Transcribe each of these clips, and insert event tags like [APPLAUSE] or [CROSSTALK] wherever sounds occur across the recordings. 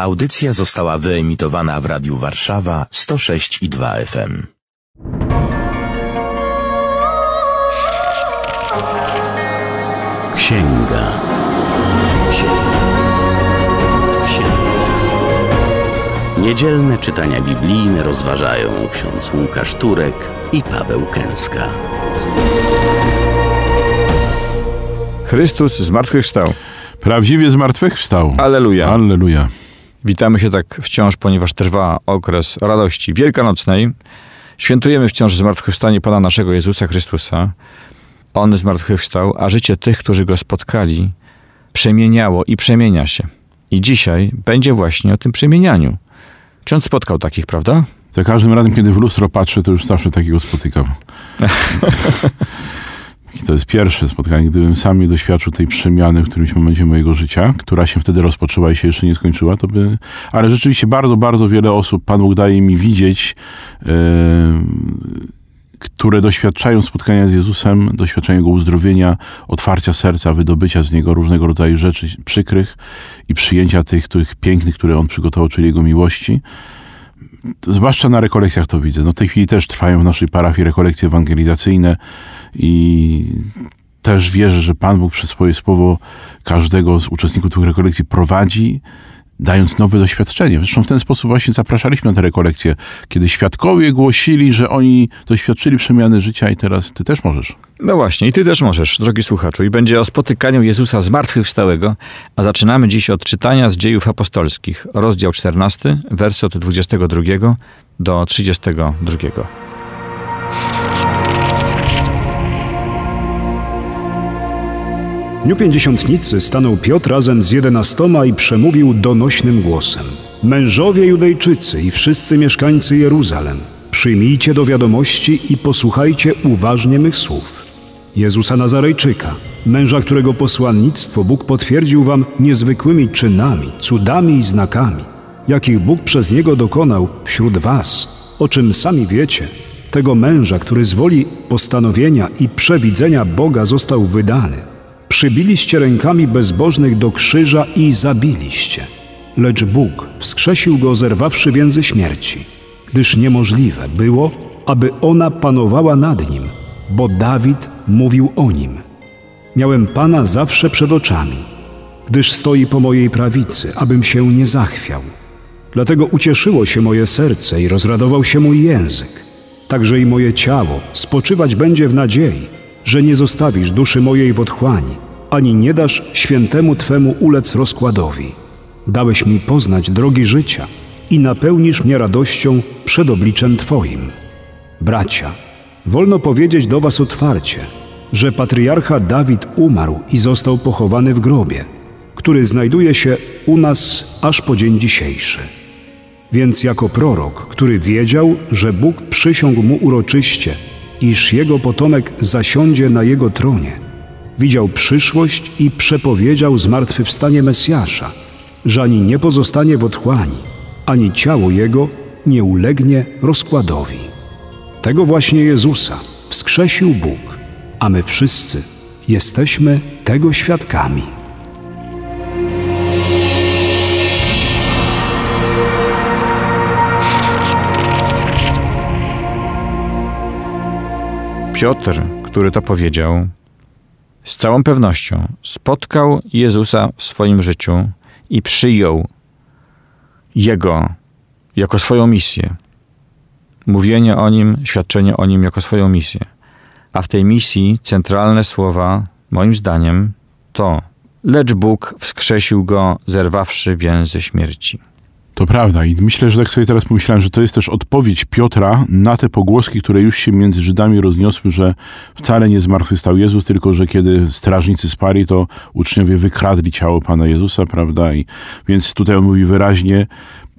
Audycja została wyemitowana w Radiu Warszawa 106 i 2 FM. Księga. Księga. Księga. Niedzielne czytania biblijne rozważają ksiądz Łukasz Turek i Paweł Kęska. Chrystus zmartwychwstał. Prawdziwie zmartwychwstał. Alleluja. Alleluja. Witamy się tak wciąż, ponieważ trwa okres radości wielkanocnej. Świętujemy wciąż zmartwychwstanie Pana naszego Jezusa Chrystusa. On zmartwychwstał, a życie tych, którzy Go spotkali, przemieniało i przemienia się. I dzisiaj będzie właśnie o tym przemienianiu. Ksiądz spotkał takich, prawda? Za każdym razem, kiedy w lustro patrzę, to już zawsze takiego spotykam. [LAUGHS] I to jest pierwsze spotkanie, gdybym sam nie doświadczył tej przemiany w którymś momencie mojego życia, która się wtedy rozpoczęła i się jeszcze nie skończyła, to by... Ale rzeczywiście bardzo, bardzo wiele osób Pan Bóg daje mi widzieć, yy, które doświadczają spotkania z Jezusem, doświadczają Jego uzdrowienia, otwarcia serca, wydobycia z Niego różnego rodzaju rzeczy przykrych i przyjęcia tych, tych pięknych, które On przygotował, czyli Jego miłości. Zwłaszcza na rekolekcjach to widzę. No w tej chwili też trwają w naszej parafii rekolekcje ewangelizacyjne i też wierzę, że Pan Bóg przez swoje słowo każdego z uczestników tych rekolekcji prowadzi, dając nowe doświadczenie. Zresztą w ten sposób właśnie zapraszaliśmy na te rekolekcje, kiedy świadkowie głosili, że oni doświadczyli przemiany życia i teraz ty też możesz. No właśnie, i ty też możesz, drogi słuchaczu. I będzie o spotykaniu Jezusa zmartwychwstałego, a zaczynamy dziś od czytania z dziejów apostolskich, rozdział 14, wersy od 22 do 32. W dniu pięćdziesiątnicy stanął Piotr razem z jedenastoma i przemówił donośnym głosem. Mężowie Judejczycy i wszyscy mieszkańcy Jeruzalem, przyjmijcie do wiadomości i posłuchajcie uważnie mych słów. Jezusa Nazarejczyka, męża, którego posłannictwo Bóg potwierdził wam niezwykłymi czynami, cudami i znakami, jakich Bóg przez niego dokonał wśród was, o czym sami wiecie. Tego męża, który z woli postanowienia i przewidzenia Boga został wydany, przybiliście rękami bezbożnych do krzyża i zabiliście. Lecz Bóg wskrzesił go, zerwawszy więzy śmierci, gdyż niemożliwe było, aby ona panowała nad nim, bo Dawid mówił o nim. Miałem Pana zawsze przed oczami, gdyż stoi po mojej prawicy, abym się nie zachwiał. Dlatego ucieszyło się moje serce i rozradował się mój język. Także i moje ciało spoczywać będzie w nadziei, że nie zostawisz duszy mojej w otchłani, ani nie dasz świętemu Twemu ulec rozkładowi. Dałeś mi poznać drogi życia i napełnisz mnie radością przed obliczem Twoim. Bracia, wolno powiedzieć do Was otwarcie, że patriarcha Dawid umarł i został pochowany w grobie, który znajduje się u nas aż po dzień dzisiejszy. Więc jako prorok, który wiedział, że Bóg przysiągł mu uroczyście, iż jego potomek zasiądzie na jego tronie, widział przyszłość i przepowiedział zmartwychwstanie Mesjasza, że ani nie pozostanie w otchłani, ani ciało jego nie ulegnie rozkładowi. Tego właśnie Jezusa wskrzesił Bóg, a my wszyscy jesteśmy tego świadkami. Piotr, który to powiedział, z całą pewnością spotkał Jezusa w swoim życiu i przyjął Jego jako swoją misję. Mówienie o Nim, świadczenie o Nim jako swoją misję. A w tej misji centralne słowa, moim zdaniem, to lecz Bóg wskrzesił Go, zerwawszy więzy śmierci. To prawda i myślę, że tak sobie teraz pomyślałem, że to jest też odpowiedź Piotra na te pogłoski, które już się między Żydami rozniosły, że wcale nie zmartwychwstał Jezus, tylko że kiedy strażnicy spali, to uczniowie wykradli ciało Pana Jezusa, prawda? I więc tutaj on mówi wyraźnie,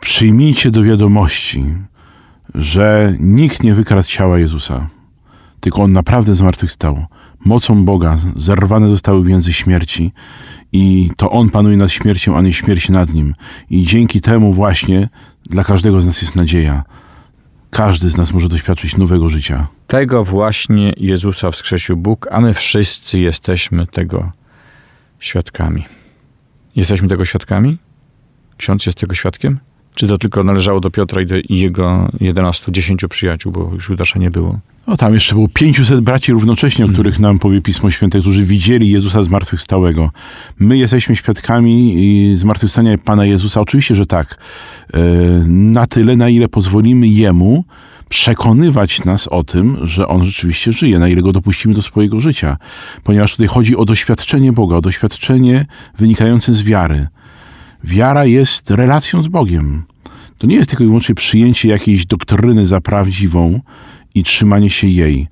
przyjmijcie do wiadomości, że nikt nie wykradł ciała Jezusa, tylko On naprawdę zmartwychwstał. Mocą Boga zerwane zostały więzy śmierci i to On panuje nad śmiercią, a nie śmierć nad Nim. I dzięki temu właśnie dla każdego z nas jest nadzieja. Każdy z nas może doświadczyć nowego życia. Tego właśnie Jezusa wskrzesił Bóg, a my wszyscy jesteśmy tego świadkami. Jesteśmy tego świadkami? ksiądz jest tego świadkiem? Czy to tylko należało do Piotra i, do, i jego 11-10 przyjaciół, bo już Judasza nie było? No tam jeszcze było 500 braci równocześnie, o których nam powie Pismo Święte, którzy widzieli Jezusa zmartwychwstałego. My jesteśmy świadkami i zmartwychwstania Pana Jezusa. Oczywiście, że tak. E, Na tyle, na ile pozwolimy Jemu przekonywać nas o tym, że On rzeczywiście żyje, na ile Go dopuścimy do swojego życia. Ponieważ tutaj chodzi o doświadczenie Boga, o doświadczenie wynikające z wiary. Wiara jest relacją z Bogiem. To nie jest tylko i wyłącznie przyjęcie jakiejś doktryny za prawdziwą i trzymanie się jej,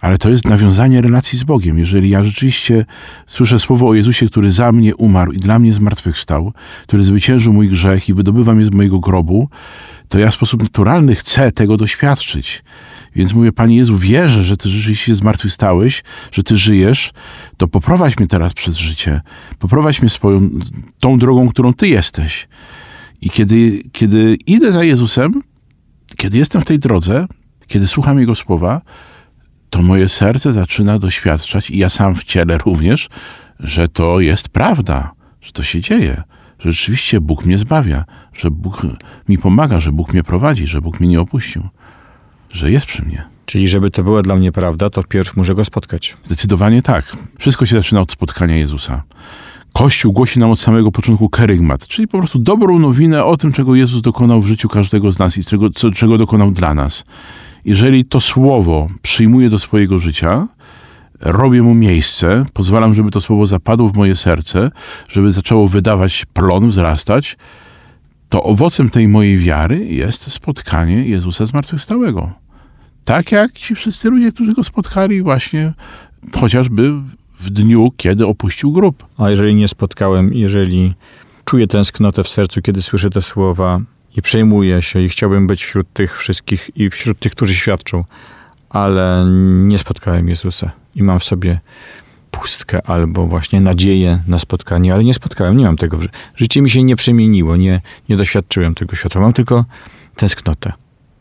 ale to jest nawiązanie relacji z Bogiem. Jeżeli ja rzeczywiście słyszę słowo o Jezusie, który za mnie umarł i dla mnie zmartwychwstał, który zwyciężył mój grzech i wydobywa mnie z mojego grobu, to ja w sposób naturalny chcę tego doświadczyć. Więc mówię, Panie Jezu, wierzę, że Ty rzeczywiście zmartwychwstałeś, że Ty żyjesz, to poprowadź mnie teraz przez życie. Poprowadź mnie swoją, tą drogą, którą Ty jesteś. I kiedy, kiedy idę za Jezusem, kiedy jestem w tej drodze, kiedy słucham Jego słowa, to moje serce zaczyna doświadczać, i ja sam w ciele również, że to jest prawda, że to się dzieje, że rzeczywiście Bóg mnie zbawia, że Bóg mi pomaga, że Bóg mnie prowadzi, że Bóg mnie nie opuścił, że jest przy mnie. Czyli żeby to była dla mnie prawda, to wpierw muszę go spotkać. Zdecydowanie tak. Wszystko się zaczyna od spotkania Jezusa. Kościół głosi nam od samego początku kerygmat, czyli po prostu dobrą nowinę o tym, czego Jezus dokonał w życiu każdego z nas i czego, co, czego dokonał dla nas. Jeżeli to słowo przyjmuję do swojego życia, robię mu miejsce, pozwalam, żeby to słowo zapadło w moje serce, żeby zaczęło wydawać plon, wzrastać, to owocem tej mojej wiary jest spotkanie Jezusa zmartwychwstałego. Tak jak ci wszyscy ludzie, którzy go spotkali właśnie chociażby w dniu, kiedy opuścił grób. A jeżeli nie spotkałem, jeżeli czuję tęsknotę w sercu, kiedy słyszę te słowa i przejmuję się i chciałbym być wśród tych wszystkich i wśród tych, którzy świadczą, ale nie spotkałem Jezusa i mam w sobie pustkę albo właśnie nadzieję na spotkanie, ale nie spotkałem, nie mam tego. Życie mi się nie przemieniło, nie, nie doświadczyłem tego światła. Mam tylko tęsknotę.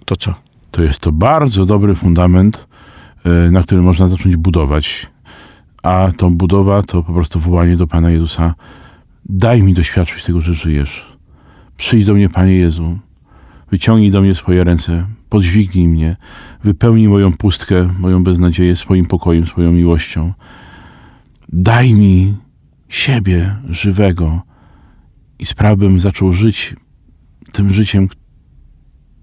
To co? To jest to bardzo dobry fundament, y, na którym można zacząć budować. A tą budowa to po prostu wołanie do Pana Jezusa. Daj mi doświadczyć tego, że żyjesz. Przyjdź do mnie, Panie Jezu. Wyciągnij do mnie swoje ręce, podźwignij mnie, wypełnij moją pustkę, moją beznadzieję swoim pokojem, swoją miłością. Daj mi siebie żywego i spraw, bym zaczął żyć tym życiem,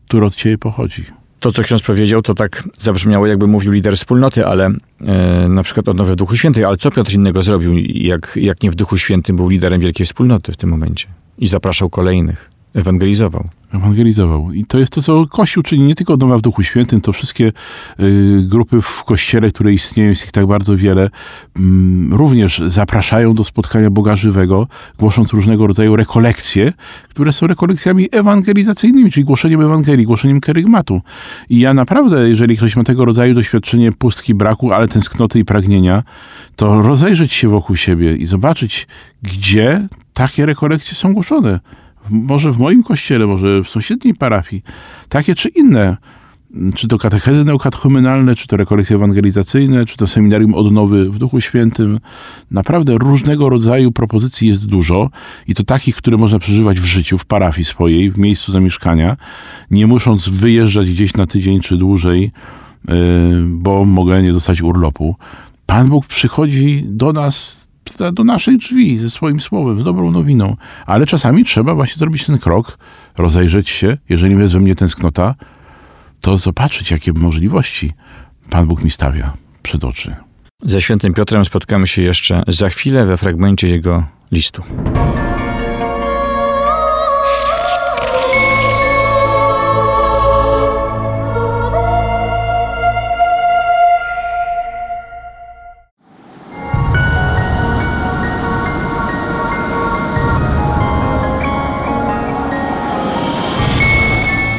które od Ciebie pochodzi. To, co ksiądz powiedział, to tak zabrzmiało, jakby mówił lider wspólnoty, ale e, na przykład odnowę w Duchu Świętym. Ale co Piotr innego zrobił, jak, jak nie w Duchu Świętym był liderem wielkiej wspólnoty w tym momencie i zapraszał kolejnych, ewangelizował. Ewangelizował. I to jest to, co Kościół czyni, nie tylko Doma w Duchu Świętym, to wszystkie y, grupy w Kościele, które istnieją, jest ich tak bardzo wiele, mm, również zapraszają do spotkania Boga żywego, głosząc różnego rodzaju rekolekcje, które są rekolekcjami ewangelizacyjnymi, czyli głoszeniem Ewangelii, głoszeniem kerygmatu. I ja naprawdę, jeżeli ktoś ma tego rodzaju doświadczenie pustki, braku, ale tęsknoty i pragnienia, to rozejrzeć się wokół siebie i zobaczyć, gdzie takie rekolekcje są głoszone może w moim kościele, może w sąsiedniej parafii, takie czy inne, czy to katechezy neokatechumenalne, czy to rekolekcje ewangelizacyjne, czy to seminarium odnowy w Duchu Świętym. Naprawdę różnego rodzaju propozycji jest dużo i to takich, które można przeżywać w życiu, w parafii swojej, w miejscu zamieszkania, nie musząc wyjeżdżać gdzieś na tydzień czy dłużej, yy, bo mogę nie dostać urlopu. Pan Bóg przychodzi do nas do naszych drzwi ze swoim słowem, z dobrą nowiną. Ale czasami trzeba właśnie zrobić ten krok, rozejrzeć się, jeżeli jest we mnie tęsknota, to zobaczyć, jakie możliwości Pan Bóg mi stawia przed oczy. Ze świętym Piotrem spotkamy się jeszcze za chwilę we fragmencie jego listu.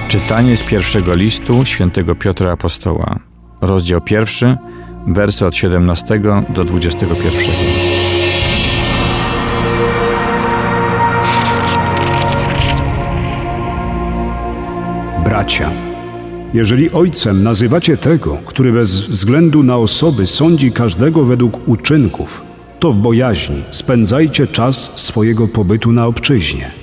Czytanie z pierwszego listu świętego Piotra Apostoła, rozdział pierwszy, wersy od 17 do 21. Bracia, jeżeli ojcem nazywacie tego, który bez względu na osoby sądzi każdego według uczynków, to w bojaźni spędzajcie czas swojego pobytu na obczyźnie.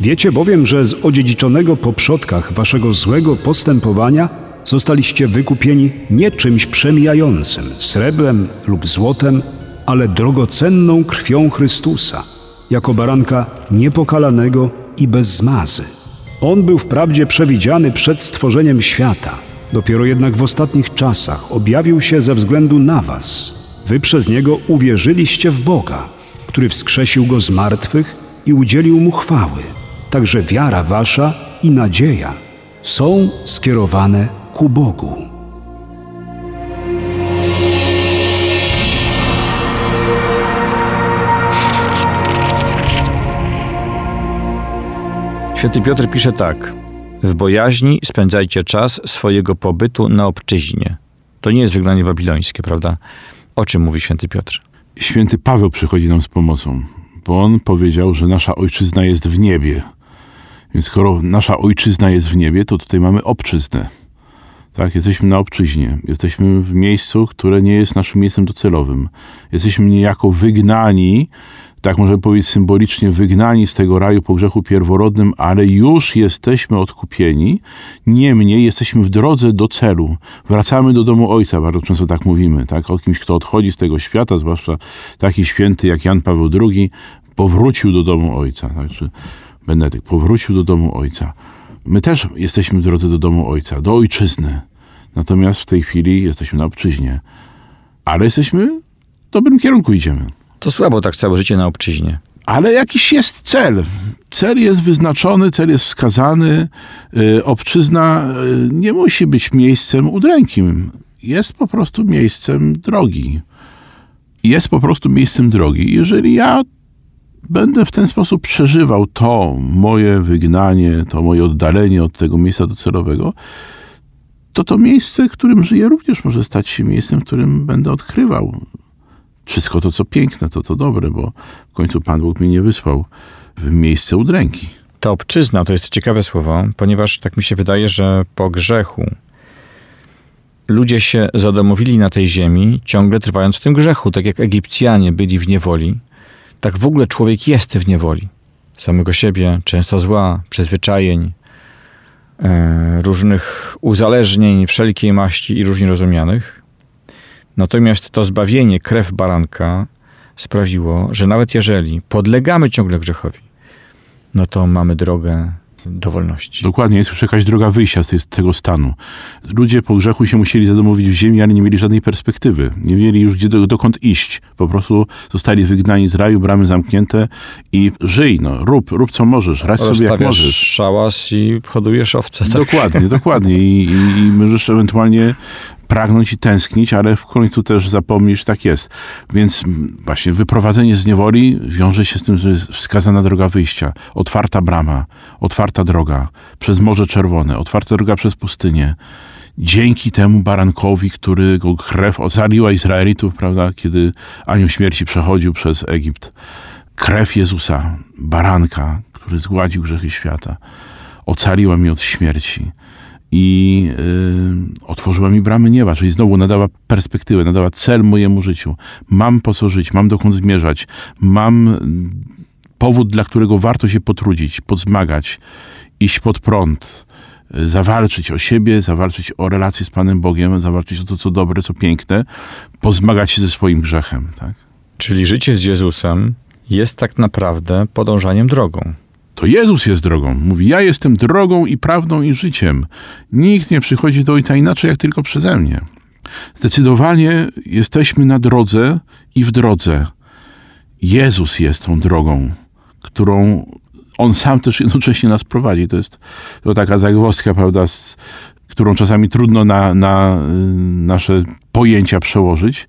Wiecie bowiem, że z odziedziczonego po przodkach waszego złego postępowania zostaliście wykupieni nie czymś przemijającym, srebrem lub złotem, ale drogocenną krwią Chrystusa, jako baranka niepokalanego i bez zmazy. On był wprawdzie przewidziany przed stworzeniem świata, dopiero jednak w ostatnich czasach objawił się ze względu na was. Wy przez niego uwierzyliście w Boga, który wskrzesił go z martwych i udzielił mu chwały. Także wiara wasza i nadzieja są skierowane ku Bogu. Święty Piotr pisze tak. W bojaźni spędzajcie czas swojego pobytu na obczyźnie. To nie jest wygnanie babilońskie, prawda? O czym mówi święty Piotr? Święty Paweł przychodzi nam z pomocą, bo on powiedział, że nasza ojczyzna jest w niebie. Więc skoro nasza ojczyzna jest w niebie, to tutaj mamy obczyznę. Tak, jesteśmy na obczyźnie. Jesteśmy w miejscu, które nie jest naszym miejscem docelowym. Jesteśmy niejako wygnani, tak możemy powiedzieć symbolicznie, wygnani z tego raju po grzechu pierworodnym, ale już jesteśmy odkupieni. Niemniej jesteśmy w drodze do celu. Wracamy do domu Ojca, bardzo często tak mówimy. Tak? O kimś, kto odchodzi z tego świata, zwłaszcza taki święty jak Jan Paweł II, powrócił do domu Ojca. Tak? Benedykt powrócił do domu Ojca. My też jesteśmy w drodze do domu Ojca, do Ojczyzny. Natomiast w tej chwili jesteśmy na obczyźnie. Ale jesteśmy w dobrym kierunku idziemy. To słabo tak całe życie na obczyźnie. Ale jakiś jest cel. Cel jest wyznaczony, cel jest wskazany. Y, Obczyzna y, nie musi być miejscem udrękim. Jest po prostu miejscem drogi. Jest po prostu miejscem drogi. Jeżeli ja będę w ten sposób przeżywał to moje wygnanie, to moje oddalenie od tego miejsca docelowego, to to miejsce, w którym żyję, również może stać się miejscem, w którym będę odkrywał wszystko to, co piękne, to to dobre, bo w końcu Pan Bóg mnie nie wysłał w miejsce udręki. Ta obczyzna to jest ciekawe słowo, ponieważ tak mi się wydaje, że po grzechu ludzie się zadomowili na tej ziemi, ciągle trwając w tym grzechu, tak jak Egipcjanie byli w niewoli, tak w ogóle człowiek jest w niewoli. Samego siebie, często zła, przyzwyczajeń, e, różnych uzależnień wszelkiej maści i różnie rozumianych. Natomiast to zbawienie, krew baranka sprawiło, że nawet jeżeli podlegamy ciągle grzechowi, no to mamy drogę do wolności. Dokładnie, jest już jakaś droga wyjścia z tego stanu. Ludzie po grzechu się musieli zadomowić w ziemi, ale nie mieli żadnej perspektywy. Nie mieli już gdzie, do, dokąd iść. Po prostu zostali wygnani z raju, bramy zamknięte i żyj, no, rób, rób co możesz, radź sobie jak możesz. szałas i hodujesz owce. Tak? Dokładnie, dokładnie. I, i, I możesz ewentualnie pragnąć i tęsknić, ale w końcu też zapomnisz, tak jest. Więc właśnie wyprowadzenie z niewoli wiąże się z tym, że jest wskazana droga wyjścia. Otwarta brama, otwarta droga przez Morze Czerwone, otwarta droga przez pustynię. Dzięki temu barankowi, którego krew ocaliła Izraelitów, prawda, kiedy anioł śmierci przechodził przez Egipt. Krew Jezusa, baranka, który zgładził grzechy świata ocaliła mnie od śmierci i y, otworzyła mi bramy nieba, czyli znowu nadała perspektywę, nadała cel mojemu życiu. Mam po co żyć, mam dokąd zmierzać, mam powód, dla którego warto się potrudzić, pozmagać, iść pod prąd, y, zawalczyć o siebie, zawalczyć o relacje z Panem Bogiem, zawalczyć o to, co dobre, co piękne, pozmagać się ze swoim grzechem. Tak? Czyli życie z Jezusem jest tak naprawdę podążaniem drogą. To Jezus jest drogą. Mówi, ja jestem drogą i prawdą i życiem. Nikt nie przychodzi do Ojca inaczej, jak tylko przeze mnie. Zdecydowanie jesteśmy na drodze i w drodze. Jezus jest tą drogą, którą On sam też jednocześnie nas prowadzi. To jest to taka zagwozdka, prawda, z, którą czasami trudno na, na nasze pojęcia przełożyć.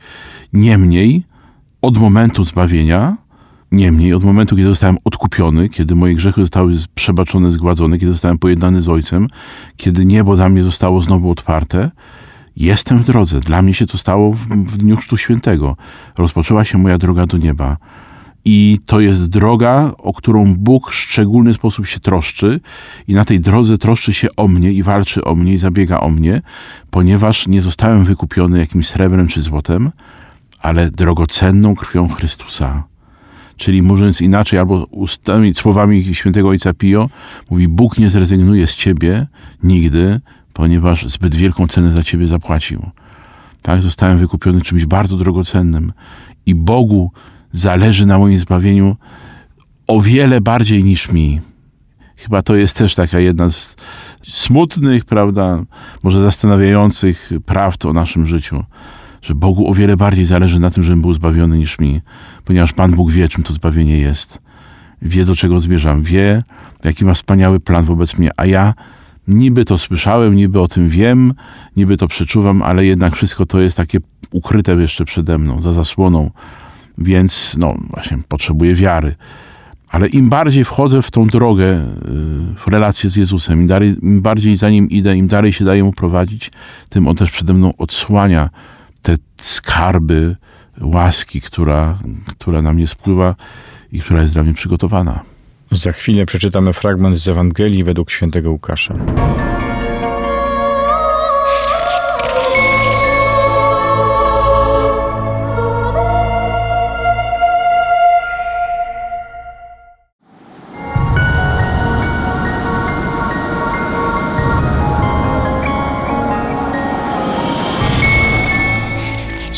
Niemniej, od momentu zbawienia, Niemniej, od momentu, kiedy zostałem odkupiony, kiedy moje grzechy zostały przebaczone, zgładzone, kiedy zostałem pojednany z Ojcem, kiedy niebo dla mnie zostało znowu otwarte, jestem w drodze. Dla mnie się to stało w, w Dniu Chrztu Świętego. Rozpoczęła się moja droga do nieba. I to jest droga, o którą Bóg w szczególny sposób się troszczy, i na tej drodze troszczy się o mnie i walczy o mnie i zabiega o mnie, ponieważ nie zostałem wykupiony jakimś srebrem czy złotem, ale drogocenną krwią Chrystusa Czyli mówiąc inaczej, albo ustami, słowami świętego ojca Pio, mówi: Bóg nie zrezygnuje z ciebie nigdy, ponieważ zbyt wielką cenę za ciebie zapłacił. Tak, zostałem wykupiony czymś bardzo drogocennym i Bogu zależy na moim zbawieniu o wiele bardziej niż mi. Chyba to jest też taka jedna z smutnych, prawda, może zastanawiających prawd o naszym życiu, że Bogu o wiele bardziej zależy na tym, żebym był zbawiony niż mi, ponieważ Pan Bóg wie, czym to zbawienie jest. Wie, do czego zmierzam, wie, jaki ma wspaniały plan wobec mnie, a ja niby to słyszałem, niby o tym wiem, niby to przeczuwam, ale jednak wszystko to jest takie ukryte jeszcze przede mną, za zasłoną, więc no właśnie potrzebuję wiary. Ale im bardziej wchodzę w tą drogę, y, w relację z Jezusem, im, dalej, im bardziej za nim idę, im dalej się daje mu prowadzić, tym on też przede mną odsłania te skarby łaski, która, która na mnie spływa i która jest dla mnie przygotowana. Za chwilę przeczytamy fragment z Ewangelii według świętego Łukasza.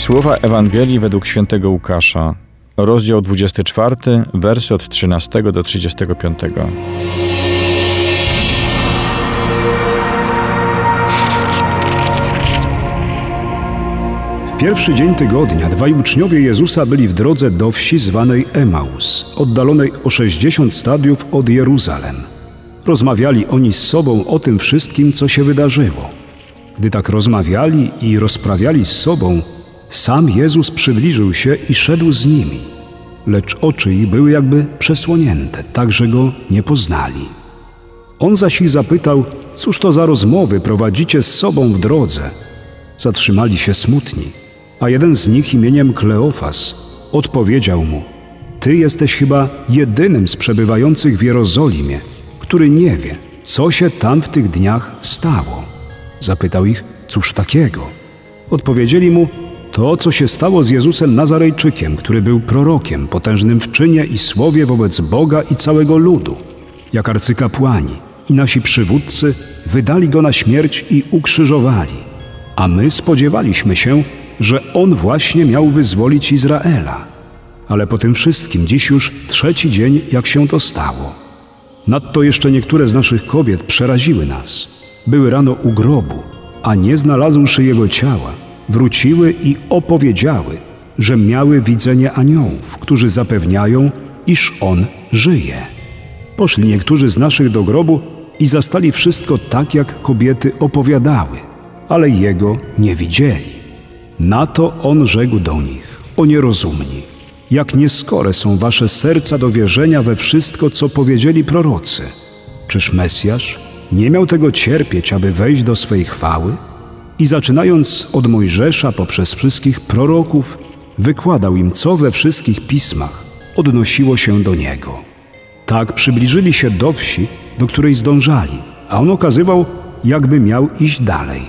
Słowa Ewangelii według świętego Łukasza, rozdział 24, wersy od 13 do 35. W pierwszy dzień tygodnia dwaj uczniowie Jezusa byli w drodze do wsi zwanej Emaus, oddalonej o 60 stadiów od Jeruzalem. Rozmawiali oni z sobą o tym wszystkim, co się wydarzyło. Gdy tak rozmawiali i rozprawiali z sobą, sam Jezus przybliżył się i szedł z nimi, lecz oczy ich były jakby przesłonięte, tak że go nie poznali. On zaś ich zapytał, cóż to za rozmowy prowadzicie z sobą w drodze? Zatrzymali się smutni, a jeden z nich imieniem Kleofas odpowiedział mu, Ty jesteś chyba jedynym z przebywających w Jerozolimie, który nie wie, co się tam w tych dniach stało. Zapytał ich, cóż takiego? Odpowiedzieli mu, to, co się stało z Jezusem Nazarejczykiem, który był prorokiem, potężnym w czynie i słowie wobec Boga i całego ludu, jak arcykapłani i nasi przywódcy wydali go na śmierć i ukrzyżowali, a my spodziewaliśmy się, że on właśnie miał wyzwolić Izraela. Ale po tym wszystkim dziś już trzeci dzień, jak się to stało. Nadto jeszcze niektóre z naszych kobiet przeraziły nas. Były rano u grobu, a nie znalazłszy jego ciała, wróciły i opowiedziały, że miały widzenie aniołów, którzy zapewniają, iż on żyje. Poszli niektórzy z naszych do grobu i zastali wszystko tak, jak kobiety opowiadały, ale jego nie widzieli. Na to on rzekł do nich: O nierozumni, jak nieskore są wasze serca do wierzenia we wszystko, co powiedzieli prorocy. Czyż Mesjasz nie miał tego cierpieć, aby wejść do swej chwały? I zaczynając od Mojżesza poprzez wszystkich proroków, wykładał im, co we wszystkich pismach odnosiło się do niego. Tak przybliżyli się do wsi, do której zdążali, a on okazywał, jakby miał iść dalej.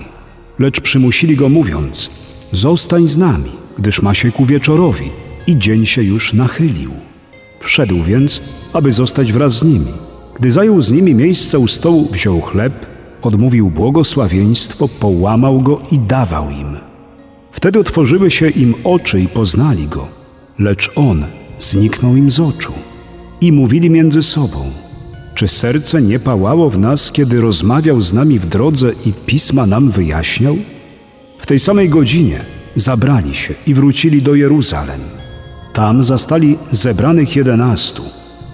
Lecz przymusili go mówiąc: Zostań z nami, gdyż ma się ku wieczorowi i dzień się już nachylił. Wszedł więc, aby zostać wraz z nimi. Gdy zajął z nimi miejsce u stołu, wziął chleb, odmówił błogosławieństwo, połamał go i dawał im. Wtedy otworzyły się im oczy i poznali go, lecz on zniknął im z oczu. I mówili między sobą: Czy serce nie pałało w nas, kiedy rozmawiał z nami w drodze i pisma nam wyjaśniał? W tej samej godzinie zabrali się i wrócili do Jeruzalem. Tam zastali zebranych jedenastu,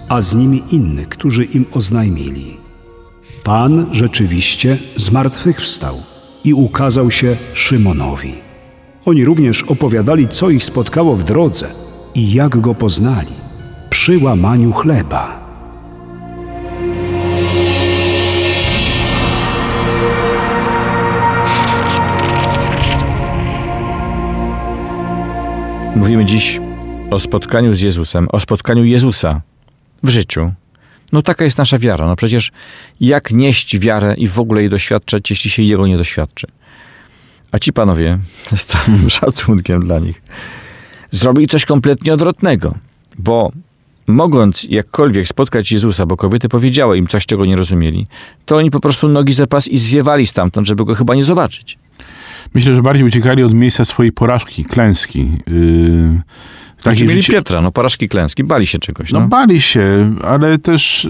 a z nimi innych, którzy im oznajmili. Pan rzeczywiście zmartwychwstał i ukazał się Szymonowi. Oni również opowiadali, co ich spotkało w drodze i jak go poznali przy łamaniu chleba. Mówimy dziś o spotkaniu z Jezusem, o spotkaniu Jezusa w życiu. No taka jest nasza wiara. No przecież jak nieść wiarę i w ogóle jej doświadczać, jeśli się jego nie doświadczy? A ci panowie, [LAUGHS] z całym szacunkiem dla nich, zrobili coś kompletnie odwrotnego, bo mogąc jakkolwiek spotkać Jezusa, bo kobiety powiedziały im coś, czego nie rozumieli, to oni po prostu nogi za pas i zwiewali stamtąd, żeby go chyba nie zobaczyć. Myślę, że bardziej uciekali od miejsca swojej porażki, klęski. Yy, Takie mieli życie- Piotra, no porażki, klęski, bali się czegoś. No No. bali się, ale też y,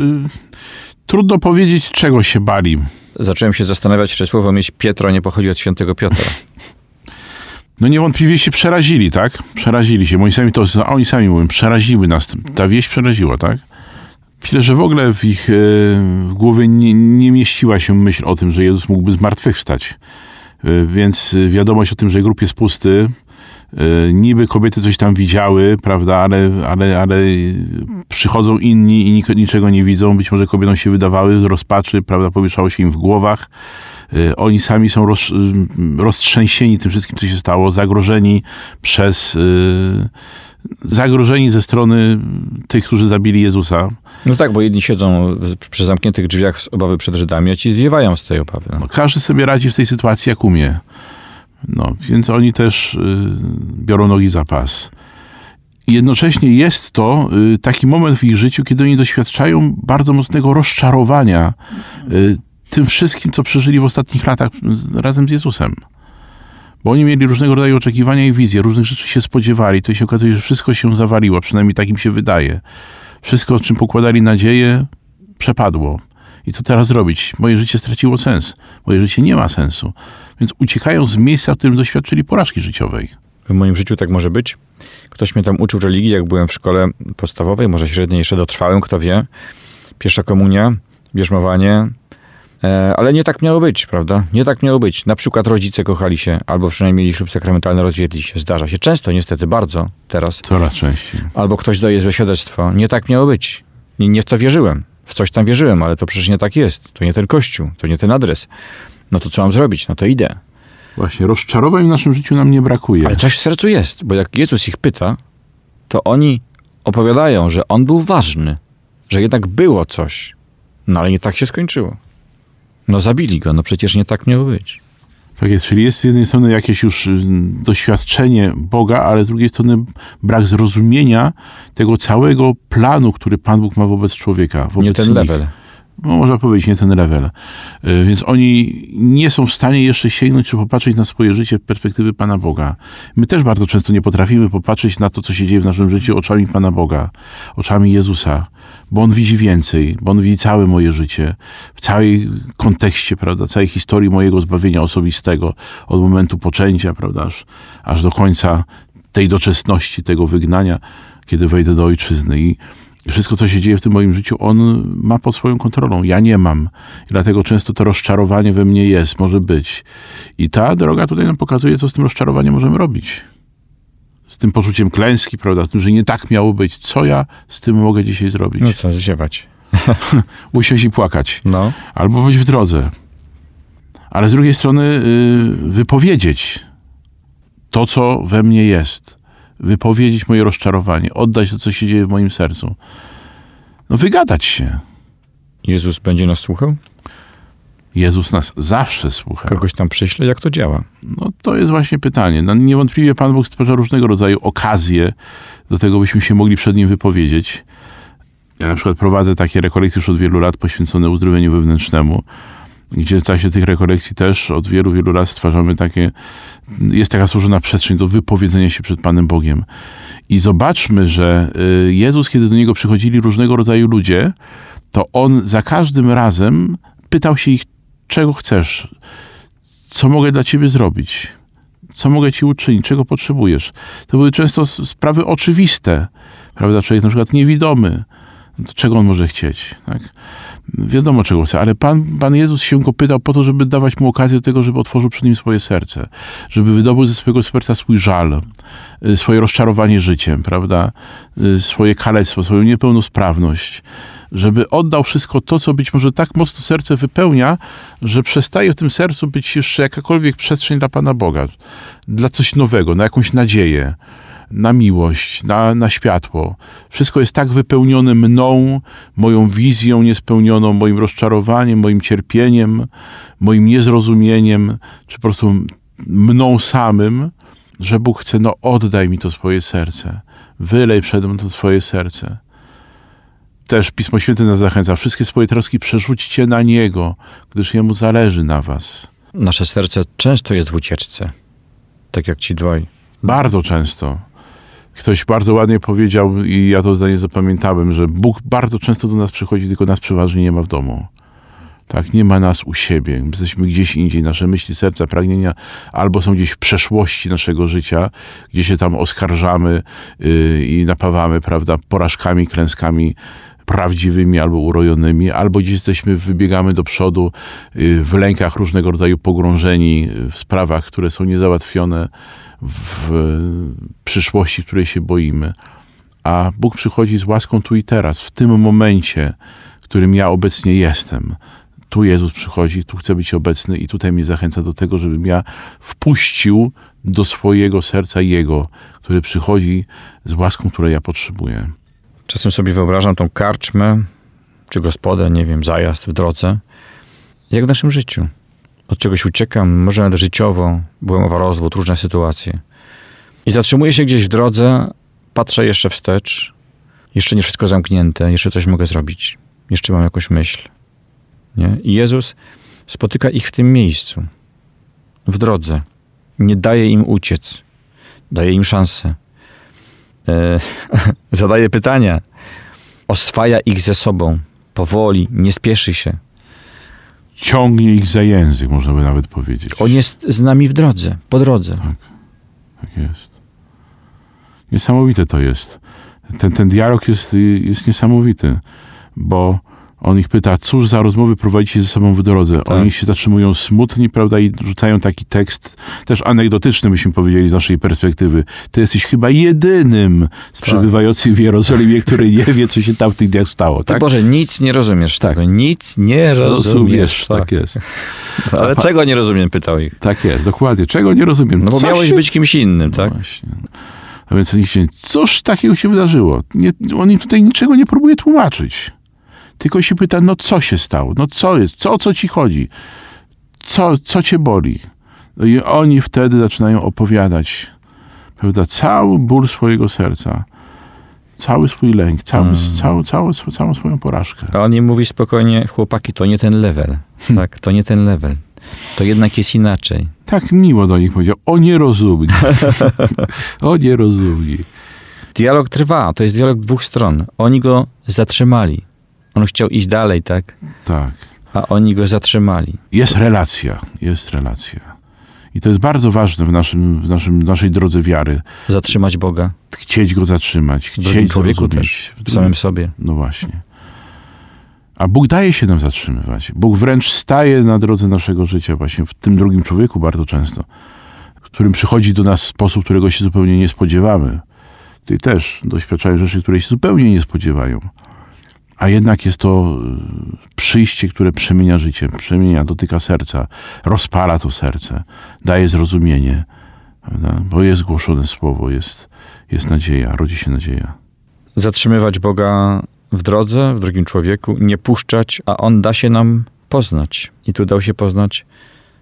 trudno powiedzieć, czego się bali. Zacząłem się zastanawiać, czy słowo mieć Pietro nie pochodzi od świętego Piotra. [LAUGHS] No niewątpliwie się przerazili, tak? Przerazili się. Oni sami to, oni sami mówią, przeraziły nas. Ta wieść przeraziła, tak? Myślę, że w ogóle w ich e, w głowie nie, nie mieściła się myśl o tym, że Jezus mógłby zmartwychwstać. E, Więc e, wiadomość o tym, że grób jest pusty, niby kobiety coś tam widziały, prawda, ale, ale, ale przychodzą inni i nik- niczego nie widzą. Być może kobietom się wydawały z rozpaczy, prawda, pomieszało się im w głowach. E, Oni sami są roz, roztrzęsieni tym wszystkim, co się stało, zagrożeni przez... Zagrożeni ze strony tych, którzy zabili Jezusa. No tak, bo jedni siedzą przy zamkniętych drzwiach z obawy przed Żydami, a ci zwiewają z tej obawy. No, każdy sobie radzi w tej sytuacji jak umie. No, więc oni też y, biorą nogi za pas. Jednocześnie jest to y, taki moment w ich życiu, kiedy oni doświadczają bardzo mocnego rozczarowania y, tym wszystkim, co przeżyli w ostatnich latach razem z Jezusem. Bo oni mieli różnego rodzaju oczekiwania i wizje, różnych rzeczy się spodziewali. To się okazuje, że wszystko się zawaliło, przynajmniej tak im się wydaje. Wszystko, o czym pokładali nadzieję, przepadło. I co teraz robić? Moje życie straciło sens. Moje życie nie ma sensu. Więc uciekają z miejsca, w którym doświadczyli porażki życiowej. W moim życiu tak może być. Ktoś mnie tam uczył religii, jak byłem w szkole podstawowej, może średniej jeszcze dotrwałem, kto wie. Pierwsza komunia, bierzmowanie. E, ale nie tak miało być, prawda? Nie tak miało być. Na przykład rodzice kochali się, albo przynajmniej mieli ślub sakramentalny, rozwiedli się. Zdarza się często, niestety bardzo teraz. Coraz częściej. Albo ktoś daje złe świadectwo. Nie tak miało być. Nie, nie w to wierzyłem. W coś tam wierzyłem, ale to przecież nie tak jest. To nie ten kościół, to nie ten adres. No to co mam zrobić? No to idę. Właśnie, rozczarowań w naszym życiu nam nie brakuje. Ale coś w sercu jest, bo jak Jezus ich pyta, to oni opowiadają, że on był ważny, że jednak było coś. No ale nie tak się skończyło. No zabili go, no przecież nie tak miało być. Tak jest, czyli jest z jednej strony jakieś już y, doświadczenie Boga, ale z drugiej strony brak zrozumienia tego całego planu, który Pan Bóg ma wobec człowieka. Wobec Nie ten nich. level. No, można powiedzieć, nie ten level. Y, Więc oni nie są w stanie jeszcze sięgnąć czy popatrzeć na swoje życie z perspektywy Pana Boga. My też bardzo często nie potrafimy popatrzeć na to, co się dzieje w naszym życiu oczami Pana Boga, oczami Jezusa, bo On widzi więcej, bo On widzi całe moje życie, w całej kontekście, prawda, całej historii mojego zbawienia osobistego, od momentu poczęcia, prawda, aż, aż do końca tej doczesności, tego wygnania, kiedy wejdę do ojczyzny. I wszystko, co się dzieje w tym moim życiu, on ma pod swoją kontrolą. Ja nie mam. I dlatego często to rozczarowanie we mnie jest, może być. I ta droga tutaj nam pokazuje, co z tym rozczarowaniem możemy robić. Z tym poczuciem klęski, prawda? Z tym, że nie tak miało być. Co ja z tym mogę dzisiaj zrobić? No co, zsiewać. [LAUGHS] Usiąść i płakać. No. Albo być w drodze. Ale z drugiej strony y, wypowiedzieć to, co we mnie jest. Wypowiedzieć moje rozczarowanie. Oddać to, co się dzieje w moim sercu. No wygadać się. Jezus będzie nas słuchał? Jezus nas zawsze słucha. Kogoś tam przyśle? Jak to działa? No to jest właśnie pytanie. No, niewątpliwie Pan Bóg stwarza różnego rodzaju okazje do tego, byśmy się mogli przed Nim wypowiedzieć. Ja na przykład prowadzę takie rekolekcje już od wielu lat poświęcone uzdrowieniu wewnętrznemu, gdzie w czasie tych rekolekcji też od wielu, wielu lat stwarzamy takie, jest taka służona przestrzeń do wypowiedzenia się przed Panem Bogiem. I zobaczmy, że y, Jezus, kiedy do Niego przychodzili różnego rodzaju ludzie, to On za każdym razem pytał się ich, czego chcesz, co mogę dla ciebie zrobić, co mogę ci uczynić, czego potrzebujesz. To były często sprawy oczywiste, prawda? Człowiek na przykład niewidomy, to czego on może chcieć, tak? Wiadomo, czego chce, ale Pan, Pan Jezus się go pytał po to, żeby dawać mu okazję do tego, żeby otworzył przed nim swoje serce, żeby wydobył ze swojego serca swój żal, y, swoje rozczarowanie życiem, prawda? Y, Swoje kalectwo, swoją niepełnosprawność, żeby oddał wszystko to, co być może tak mocno serce wypełnia, że przestaje w tym sercu być jeszcze jakakolwiek przestrzeń dla Pana Boga, dla coś nowego, na jakąś nadzieję, na miłość, na, na światło. Wszystko jest tak wypełnione mną, moją wizją niespełnioną, moim rozczarowaniem, moim cierpieniem, moim niezrozumieniem, czy po prostu mną samym, że Bóg chce, no oddaj mi to swoje serce, wylej przede mną to swoje serce. też Pismo Święte nas zachęca. Wszystkie swoje troski przerzućcie na Niego, gdyż Jemu zależy na was. Nasze serce często jest w ucieczce. Tak jak ci dwaj. Bardzo często. Ktoś bardzo ładnie powiedział, i ja to zdanie zapamiętałem, że Bóg bardzo często do nas przychodzi, tylko nas przeważnie nie ma w domu. Tak, nie ma nas u siebie. My Jesteśmy gdzieś indziej. Nasze myśli, serca, pragnienia albo są gdzieś w przeszłości naszego życia, gdzie się tam oskarżamy yy, i napawamy, prawda, porażkami, klęskami prawdziwymi albo urojonymi, albo gdzieś jesteśmy, wybiegamy do przodu yy, w lękach różnego rodzaju pogrążeni yy, w sprawach, które są niezałatwione w przyszłości, której się boimy. A Bóg przychodzi z łaską tu i teraz, w tym momencie, w którym ja obecnie jestem. Tu Jezus przychodzi, tu chce być obecny i tutaj mnie zachęca do tego, żebym ja wpuścił do swojego serca Jego, który przychodzi z łaską, której ja potrzebuję. Czasem sobie wyobrażam tą karczmę, czy gospodę, nie wiem, zajazd w drodze, jak w naszym życiu. Od czegoś uciekam, może nawet życiowo, byłem o rozwód, różne sytuacje. I zatrzymuję się gdzieś w drodze, patrzę jeszcze wstecz, jeszcze nie wszystko zamknięte, jeszcze coś mogę zrobić, jeszcze mam jakąś myśl. Nie? I Jezus spotyka ich w tym miejscu, w drodze. Nie daje im uciec, daje im szansę. E, [LAUGHS] zadaje pytania, oswaja ich ze sobą, powoli, nie spieszy się. Ciągnie ich za język, można by nawet powiedzieć. On jest z nami w drodze, po drodze. Tak jest. Niesamowite to jest. Ten, ten dialog jest, jest niesamowity, bo on ich pyta, cóż za rozmowy prowadzicie ze sobą w drodze. Tak. Oni się zatrzymują smutni, prawda, i rzucają taki tekst, też anegdotyczny, byśmy powiedzieli z naszej perspektywy. Ty jesteś chyba jedynym z Tak. przebywających w Jerozolimie, który nie wie, co się tam w tych dniach stało. Ty Tak? Boże, nic nie rozumiesz Tak. tego. Nic nie rozumiesz. Rozumiesz, tak jest. [LAUGHS] Ale czego nie rozumiem, pytał ich. Tak jest, dokładnie. Czego nie rozumiem? No bo Co miałeś się być kimś innym, tak? Właśnie. A więc oni się, cóż takiego się wydarzyło? Nie, on im tutaj niczego nie próbuje tłumaczyć. Tylko się pyta, no co się stało? No co jest? Co, o co ci chodzi? Co, co cię boli? No i oni wtedy zaczynają opowiadać, prawda, cały ból swojego serca, cały swój lęk, cały, całą, całą, całą swoją porażkę. A on im mówi spokojnie, chłopaki, to nie ten level. Tak, to nie ten level. To jednak jest inaczej. Tak miło do nich powiedział, o nierozumni. [LAUGHS] o nierozumni. Dialog trwa, to jest dialog dwóch stron. Oni go zatrzymali. On chciał iść dalej, tak? Tak. A oni go zatrzymali. jest relacja, jest relacja. I to jest bardzo ważne w, naszym, w naszym, naszej drodze wiary. Zatrzymać Boga. Chcieć go zatrzymać, drugim chcieć go człowieku rozumieć. też. W samym sobie. No właśnie. A Bóg daje się nam zatrzymywać. Bóg wręcz staje na drodze naszego życia, właśnie w tym drugim człowieku bardzo często, w którym przychodzi do nas w sposób, którego się zupełnie nie spodziewamy. Ty też doświadczają rzeczy, które się zupełnie nie spodziewają. A jednak jest to y, przyjście, które przemienia życie, przemienia, dotyka serca, rozpala to serce, daje zrozumienie, prawda? bo jest głoszone słowo, jest, jest nadzieja, rodzi się nadzieja. Zatrzymywać Boga w drodze, w drugim człowieku, nie puszczać, a On da się nam poznać. I tu dał się poznać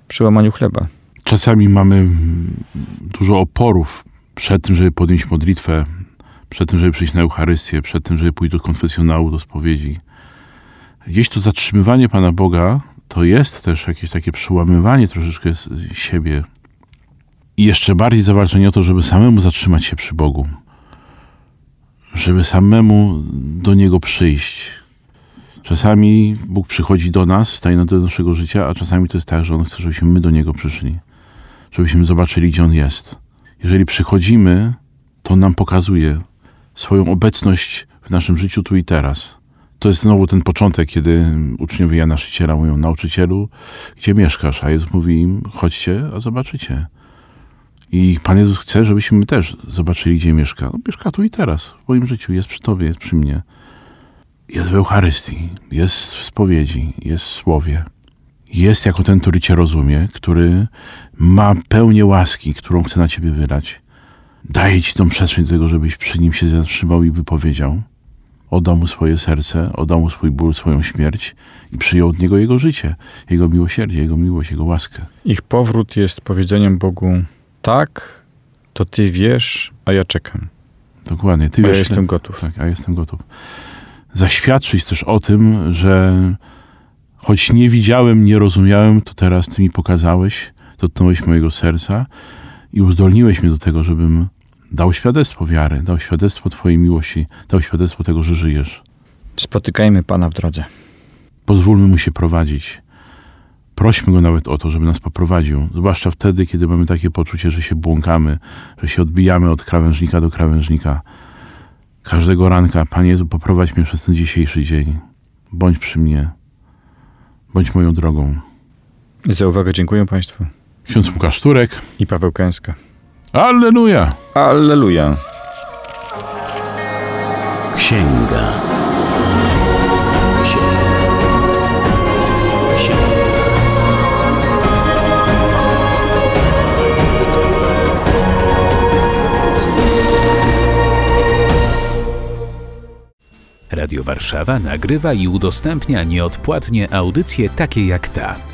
przy łamaniu chleba. Czasami mamy dużo oporów przed tym, żeby podjąć modlitwę, przed tym, żeby przyjść na Eucharystię, przed tym, żeby pójść do konfesjonału, do spowiedzi. Gdzieś to zatrzymywanie Pana Boga to jest też jakieś takie przełamywanie troszeczkę siebie i jeszcze bardziej zawalczenie o to, żeby samemu zatrzymać się przy Bogu, żeby samemu do Niego przyjść. Czasami Bóg przychodzi do nas, staje do naszego życia, a czasami to jest tak, że On chce, żebyśmy my do Niego przyszli, żebyśmy zobaczyli, gdzie On jest. Jeżeli przychodzimy, to On nam pokazuje swoją obecność w naszym życiu tu i teraz. To jest znowu ten początek, kiedy uczniowie Jana Szyciela mówią, nauczycielu, gdzie mieszkasz? A Jezus mówi im, chodźcie, a zobaczycie. I Pan Jezus chce, żebyśmy też zobaczyli, gdzie mieszka. On mieszka tu i teraz, w moim życiu, jest przy Tobie, jest przy mnie. Jest w Eucharystii, jest w spowiedzi, jest w Słowie. Jest jako ten, który Cię rozumie, który ma pełnię łaski, którą chce na Ciebie wylać. Daje Ci tą przestrzeń do tego, żebyś przy Nim się zatrzymał i wypowiedział. Oddał Mu swoje serce, oddał Mu swój ból, swoją śmierć i przyjął od Niego Jego życie, Jego miłosierdzie, Jego miłość, Jego łaskę. Ich powrót jest powiedzeniem Bogu, tak, to Ty wiesz, a ja czekam. Dokładnie. Ty ja wiesz, jestem gotów. Tak, a jestem gotów. zaświadczyć też o tym, że choć nie widziałem, nie rozumiałem, to teraz Ty mi pokazałeś, dotknąłeś mojego serca i uzdolniłeś mnie do tego, żebym dał świadectwo wiary, dał świadectwo Twojej miłości, dał świadectwo tego, że żyjesz. Spotykajmy Pana w drodze. Pozwólmy Mu się prowadzić. Prośmy Go nawet o to, żeby nas poprowadził. Zwłaszcza wtedy, kiedy mamy takie poczucie, że się błąkamy, że się odbijamy od krawężnika do krawężnika. Każdego ranka, Panie Jezu, poprowadź mnie przez ten dzisiejszy dzień. Bądź przy mnie. Bądź moją drogą. Za uwagę dziękuję Państwu. Ksiądz Łukasz Turek. I Paweł Kęska. Alleluja! Alleluja. Księga. Księga. Księga. Radio Warszawa nagrywa i udostępnia nieodpłatnie audycje takie jak ta.